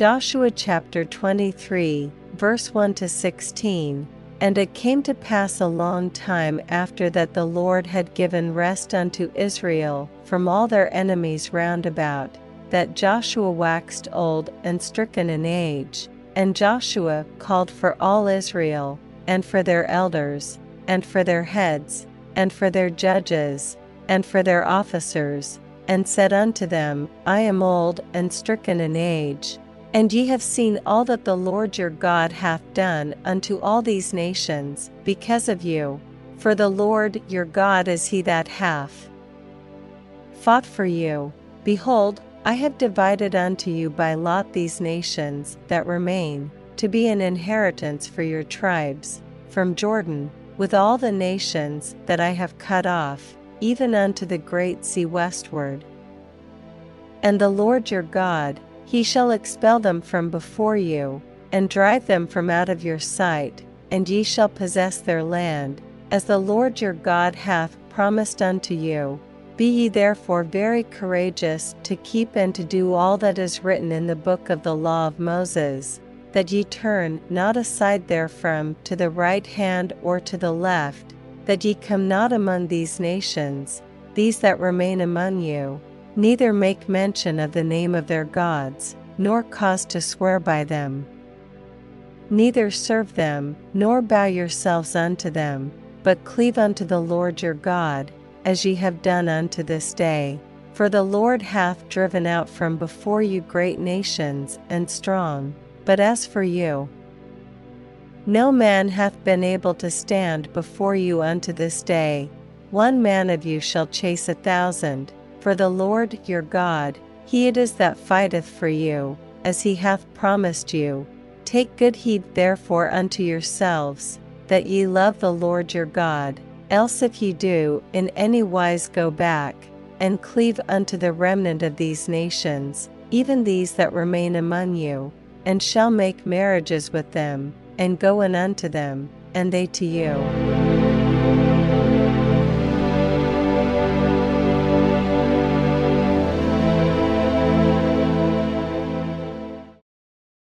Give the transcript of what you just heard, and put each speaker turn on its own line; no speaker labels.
Joshua chapter 23, verse 1 to 16. And it came to pass a long time after that the Lord had given rest unto Israel from all their enemies round about, that Joshua waxed old and stricken in age. And Joshua called for all Israel, and for their elders, and for their heads, and for their judges, and for their officers, and said unto them, I am old and stricken in age and ye have seen all that the Lord your God hath done unto all these nations, because of you. For the Lord your God is he that hath fought for you. Behold, I have divided unto you by lot these nations that remain, to be an inheritance for your tribes, from Jordan, with all the nations that I have cut off, even unto the great sea westward. And the Lord your God, he shall expel them from before you, and drive them from out of your sight, and ye shall possess their land, as the Lord your God hath promised unto you. Be ye therefore very courageous to keep and to do all that is written in the book of the law of Moses, that ye turn not aside therefrom to the right hand or to the left, that ye come not among these nations, these that remain among you neither make mention of the name of their gods, nor cause to swear by them. Neither serve them, nor bow yourselves unto them, but cleave unto the Lord your God, as ye have done unto this day. For the Lord hath driven out from before you great nations and strong, but as for you, no man hath been able to stand before you unto this day. One man of you shall chase a thousand, for the Lord your God, he it is that fighteth for you, as he hath promised you. Take good heed therefore unto yourselves, that ye love the Lord your God, else if ye do in any wise go back, and cleave unto the remnant of these nations, even these that remain among you, and shall make marriages with them, and go in unto them, and they to you.